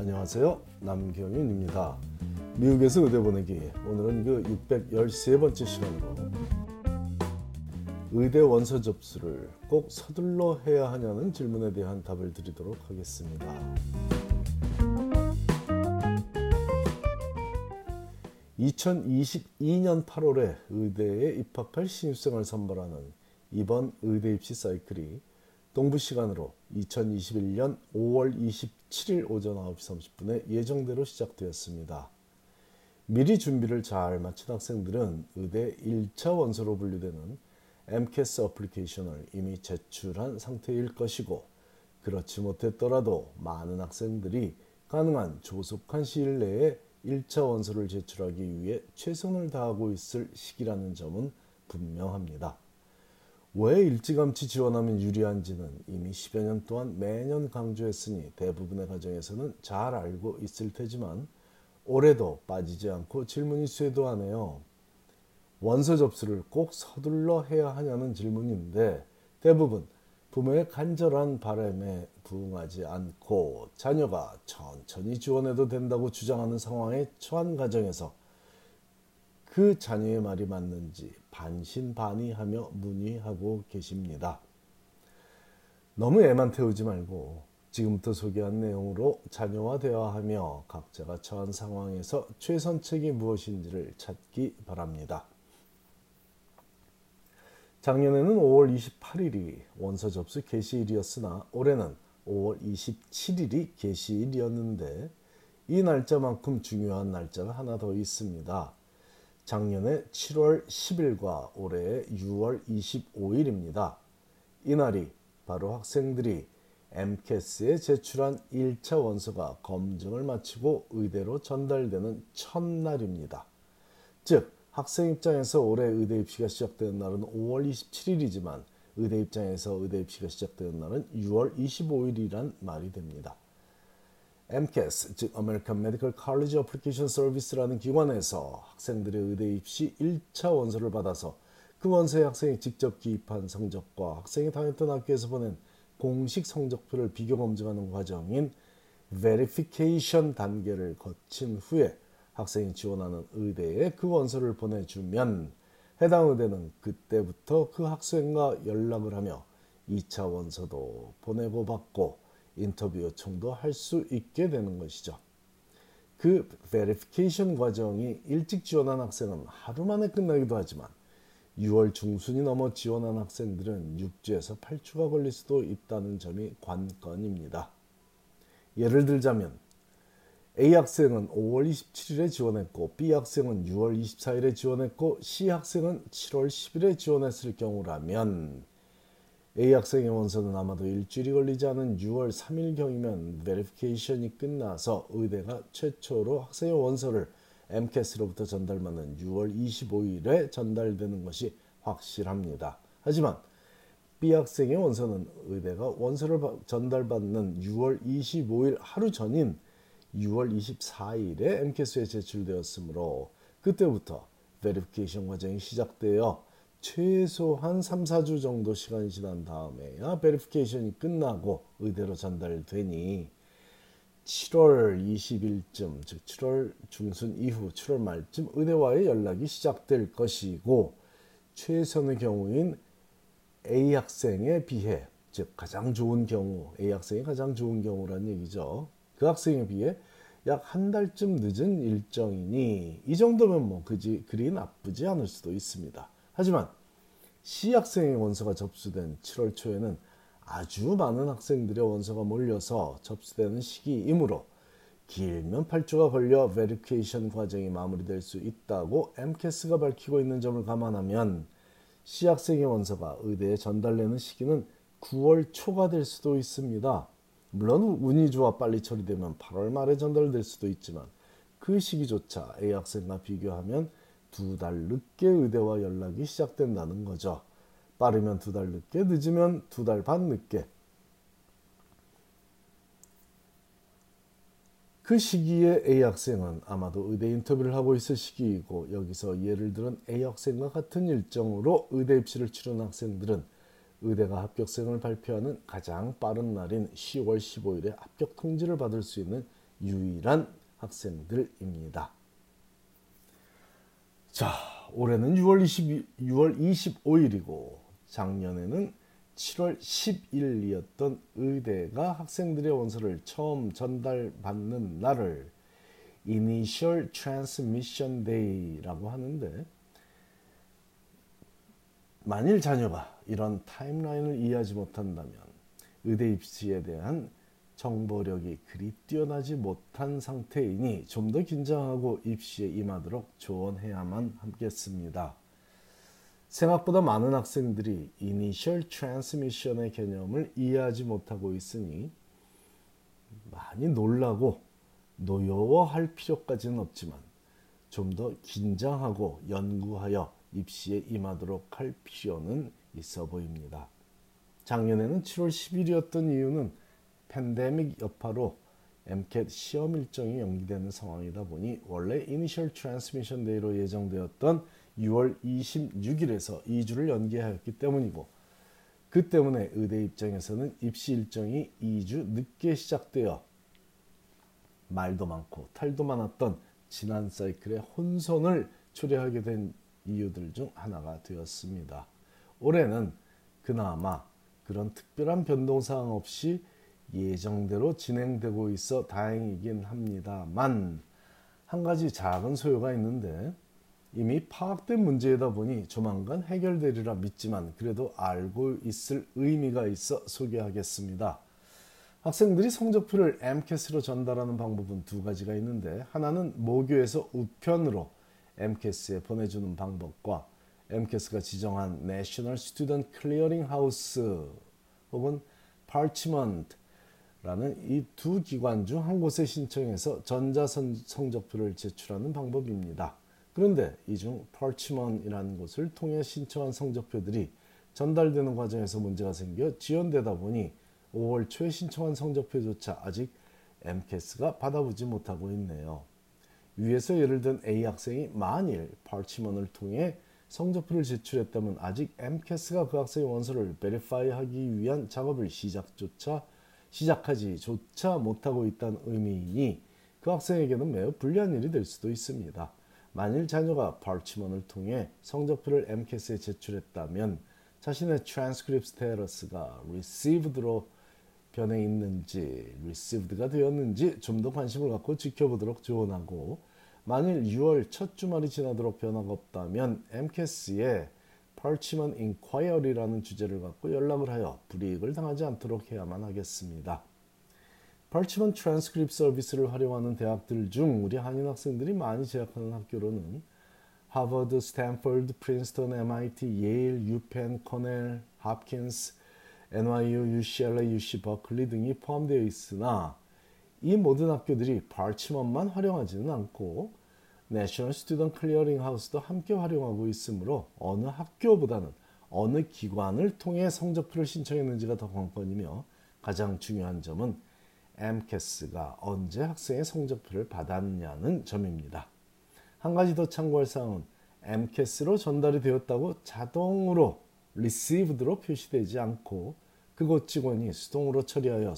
안녕하세요. 남경윤입니다. 미국에서 의대 보내기. 오늘은 그 613번째 시간으로 의대 원서 접수를 꼭 서둘러 해야 하냐는 질문에 대한 답을 드리도록 하겠습니다. 2022년 8월에 의대에 입학할 신입생을 선발하는 이번 의대 입시 사이클이 동부 시간으로 2021년 5월 27일 오전 9시 30분에 예정대로 시작되었습니다. 미리 준비를 잘 마친 학생들은 의대 1차 원서로 분류되는 MCAS 어플리케이션을 이미 제출한 상태일 것이고 그렇지 못했더라도 많은 학생들이 가능한 조속한 시일 내에 1차 원서를 제출하기 위해 최선을 다하고 있을 시기라는 점은 분명합니다. 왜 일찌감치 지원하면 유리한지는 이미 10여 년 동안 매년 강조했으니 대부분의 가정에서는 잘 알고 있을 테지만 올해도 빠지지 않고 질문이 쇄도하네요. 원서 접수를 꼭 서둘러 해야 하냐는 질문인데 대부분 부모의 간절한 바람에 부응하지 않고 자녀가 천천히 지원해도 된다고 주장하는 상황에 처한 가정에서 그 자녀의 말이 맞는지 반신반의하며 문의하고 계십니다. 너무 애만 태우지 말고 지금부터 소개한 내용으로 자녀와 대화하며 각자가 처한 상황에서 최선책이 무엇인지를 찾기 바랍니다. 작년에는 5월 28일이 원서 접수 개시일이었으나 올해는 5월 27일이 개시일이었는데 이 날짜만큼 중요한 날짜가 하나 더 있습니다. 작년에 7월 10일과 올해의 6월 25일입니다. 이날이 바로 학생들이 MCAS에 제출한 1차 원서가 검증을 마치고 의대로 전달되는 첫날입니다. 즉 학생 입장에서 올해 의대 입시가 시작되는 날은 5월 27일이지만 의대 입장에서 의대 입시가 시작되는 날은 6월 25일이란 말이 됩니다. MCAS, 즉 American Medical College Application Service라는 기관에서 학생들의 의대 입시 1차 원서를 받아서 그 원서에 학생이 직접 기입한 성적과 학생이 다녔던 학교에서 보낸 공식 성적표를 비교 검증하는 과정인 verification 단계를 거친 후에 학생이 지원하는 의대에 그 원서를 보내주면 해당 의대는 그때부터 그 학생과 연락을 하며 2차 원서도 보내고 받고 인터뷰 요청도 할 수 있게 되는 것이죠. 그 베리피케이션 과정이 일찍 지원한 학생은 하루 만에 끝나기도 하지만 6월 중순이 넘어 지원한 학생들은 6주에서 8주가 걸릴 수도 있다는 점이 관건입니다. 예를 들자면 A 학생은 5월 27일에 지원했고 B 학생은 6월 24일에 지원했고 C 학생은 7월 10일에 지원했을 경우라면 A 학생의 원서는 아마도 일주일이 걸리지 않은 6월 3일경이면 베리피케이션이 끝나서 의대가 최초로 학생의 원서를 MCAS로부터 전달받는 6월 25일에 전달되는 것이 확실합니다. 하지만 B 학생의 원서는 의대가 원서를 전달받는 6월 25일 하루 전인 6월 24일에 MCAS에 제출되었으므로 그때부터 베리피케이션 과정이 시작되어 최소한 3, 4주 정도 시간이 지난 다음에야 베리피케이션이 끝나고 의대로 전달되니 7월 20일쯤 즉 7월 중순 이후 7월 말쯤 의대와의 연락이 시작될 것이고 최선의 경우인 A 학생에 비해 즉 가장 좋은 경우 A 학생이 가장 좋은 경우란 얘기죠. 그 학생에 비해 약 한 달쯤 늦은 일정이니 이 정도면 뭐 그지 그리 나쁘지 않을 수도 있습니다. 하지만 C 학생의 원서가 접수된 7월 초에는 아주 많은 학생들의 원서가 몰려서 접수되는 시기이므로 길면 8주가 걸려 베리케이션 과정이 마무리될 수 있다고 MCAS가 밝히고 있는 점을 감안하면 C 학생의 원서가 의대에 전달되는 시기는 9월 초가 될 수도 있습니다. 물론 운이 좋아 빨리 처리되면 8월 말에 전달될 수도 있지만 그 시기조차 A 학생과 비교하면 두 달 늦게 의대와 연락이 시작된다는 거죠. 빠르면 두 달 늦게, 늦으면 두 달 반 늦게. 그 시기에 A 학생은 아마도 의대 인터뷰를 하고 있을 시기이고 여기서 예를 들은 A 학생과 같은 일정으로 의대 입시를 치른 학생들은 의대가 합격생을 발표하는 가장 빠른 날인 10월 15일에 합격 통지를 받을 수 있는 유일한 학생들입니다. 자, 올해는 6월 22, 6월 25일이고 작년에는 7월 10일이었던 의대가 학생들의 원서를 처음 전달받는 날을 Initial Transmission Day라고 하는데 만일 자녀가 이런 timeline을 이해하지 못한다면 의대 입시에 대한 정보력이 그리 뛰어나지 못한 상태이니 좀 더 긴장하고 입시에 임하도록 조언해야만 하겠습니다. 생각보다 많은 학생들이 initial transmission의 개념을 이해하지 못하고 있으니 많이 놀라고 노여워할 필요까지는 없지만 좀 더 긴장하고 연구하여 입시에 임하도록 할 필요는 있어 보입니다. 작년에는 7월 10일이었던 이유는 팬데믹 여파로 MCAT 시험 일정이 연기되는 상황이다 보니 원래 Initial Transmission Day로 예정되었던 6월 26일에서 2주를 연기하였기 때문이고 그 때문에 의대 입장에서는 입시 일정이 2주 늦게 시작되어 말도 많고 탈도 많았던 지난 사이클의 혼선을 초래하게 된 이유들 중 하나가 되었습니다. 올해는 그나마 그런 특별한 변동사항 없이 예정대로 진행되고 있어 다행이긴 합니다만 한 가지 작은 소요가 있는데 이미 파악된 문제이다 보니 조만간 해결되리라 믿지만 그래도 알고 있을 의미가 있어 소개하겠습니다. 학생들이 성적표를 MCAS로 전달하는 방법은 두 가지가 있는데 하나는 모교에서 우편으로 MCAS에 보내주는 방법과 MCAS가 지정한 National Student Clearing House 혹은 Parchment 라는 이 두 기관 중 한 곳에 신청해서 전자 성적표를 제출하는 방법입니다. 그런데 이중 Parchment이라는 곳을 통해 신청한 성적표들이 전달되는 과정에서 문제가 생겨 지연되다 보니 5월 초에 신청한 성적표조차 아직 MCAS가 받아보지 못하고 있네요. 위에서 예를 든 A 학생이 만일 파치먼을 통해 성적표를 제출했다면 아직 MCAS가 그 학생의 원서를 베리파이하기 위한 작업을 시작조차 시작하지조차 못하고 있다는 의미이니 그 학생에게는 매우 불리한 일이 될 수도 있습니다. 만일 자녀가 Parchment를 통해 성적표를 AMCAS에 제출했다면 자신의 트랜스크립 스테러스가 received로 변해 있는지 received가 되었는지 좀 더 관심을 갖고 지켜보도록 조언하고 만일 6월 첫 주말이 지나도록 변화가 없다면 AMCAS에 Parchment Inquiry라는 주제를 갖고 연락을 하여 불이익을 당하지 않도록 해야만 하겠습니다. Parchment Transcript 서비스를 활용하는 대학들 중 우리 한인 학생들이 많이 재학하는 학교로는 하버드, 스탠퍼드, 프린스턴, MIT, 예일, 유펜, 코넬, 홉킨스, NYU, UCLA, UC 버클리 등이 포함되어 있으나 이 모든 학교들이 Parchment만 활용하지는 않고 National Student Clearinghouse도 함께 활용하고 있으므로 어느 학교보다는 어느 기관을 통해 성적표를 신청했는지가 더 관건이며 가장 중요한 점은 AMCAS가 언제 학생의 성적표를 받았냐는 점입니다. 한 가지 더 참고할 사항은 MCAS로 전달이 되었다고 자동으로 received로 표시되지 않고 그곳 직원이 수동으로 처리하여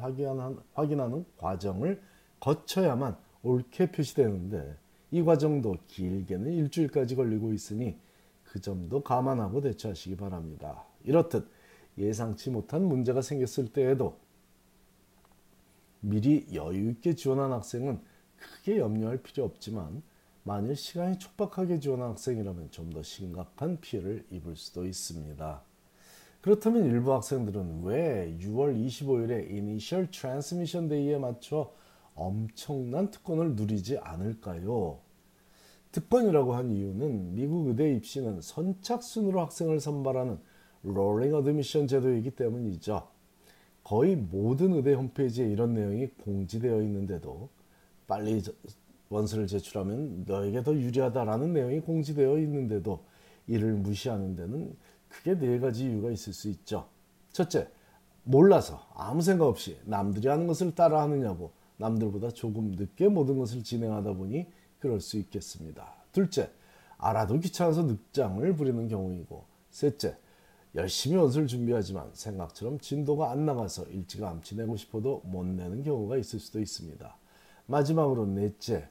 확인하는, 확인하는 과정을 거쳐야만 옳게 표시되는데 이 과정도 길게는 일주일까지 걸리고 있으니 그 점도 감안하고 대처하시기 바랍니다. 이렇듯 예상치 못한 문제가 생겼을 때에도 미리 여유 있게 지원한 학생은 크게 염려할 필요 없지만 만일 시간이 촉박하게 지원한 학생이라면 좀 더 심각한 피해를 입을 수도 있습니다. 그렇다면 일부 학생들은 왜 6월 25일에 Initial Transmission Day에 맞춰 엄청난 특권을 누리지 않을까요? 특권이라고 한 이유는 미국 의대 입시는 선착순으로 학생을 선발하는 rolling admission 제도이기 때문이죠. 거의 모든 의대 홈페이지에 이런 내용이 공지되어 있는데도 빨리 원서를 제출하면 너에게 더 유리하다라는 내용이 공지되어 있는데도 이를 무시하는 데는 크게 네 가지 이유가 있을 수 있죠. 첫째, 몰라서 아무 생각 없이 남들이 하는 것을 따라 하느냐고 남들보다 조금 늦게 모든 것을 진행하다 보니 그럴 수 있겠습니다. 둘째, 알아도 귀찮아서 늑장을 부리는 경우이고 셋째, 열심히 원서를 준비하지만 생각처럼 진도가 안 나가서 일찌감치 내고 싶어도 못 내는 경우가 있을 수도 있습니다. 마지막으로 넷째,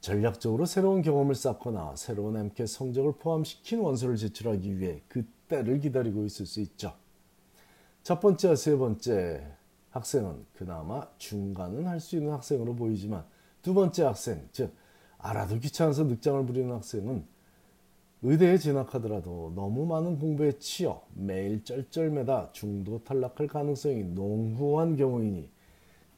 전략적으로 새로운 경험을 쌓거나 새로운 MCAT 성적을 포함시킨 원서를 제출하기 위해 그 때를 기다리고 있을 수 있죠. 첫 번째와 세 번째 학생은 그나마 중간은 할 수 있는 학생으로 보이지만 두 번째 학생, 즉 알아도 귀찮아서 늑장을 부리는 학생은 의대에 진학하더라도 너무 많은 공부에 치여 매일 쩔쩔매다 중도 탈락할 가능성이 농후한 경우이니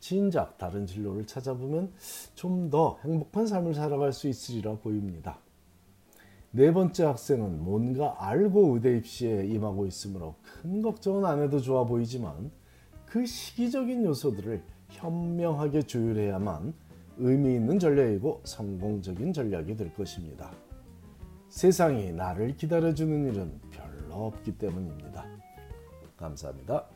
진작 다른 진로를 찾아보면 좀 더 행복한 삶을 살아갈 수 있으리라 보입니다. 네 번째 학생은 뭔가 알고 의대 입시에 임하고 있으므로 큰 걱정은 안 해도 좋아 보이지만 그 시기적인 요소들을 현명하게 조율해야만 의미 있는 전략이고 성공적인 전략이 될 것입니다. 세상이 나를 기다려주는 일은 별로 없기 때문입니다. 감사합니다.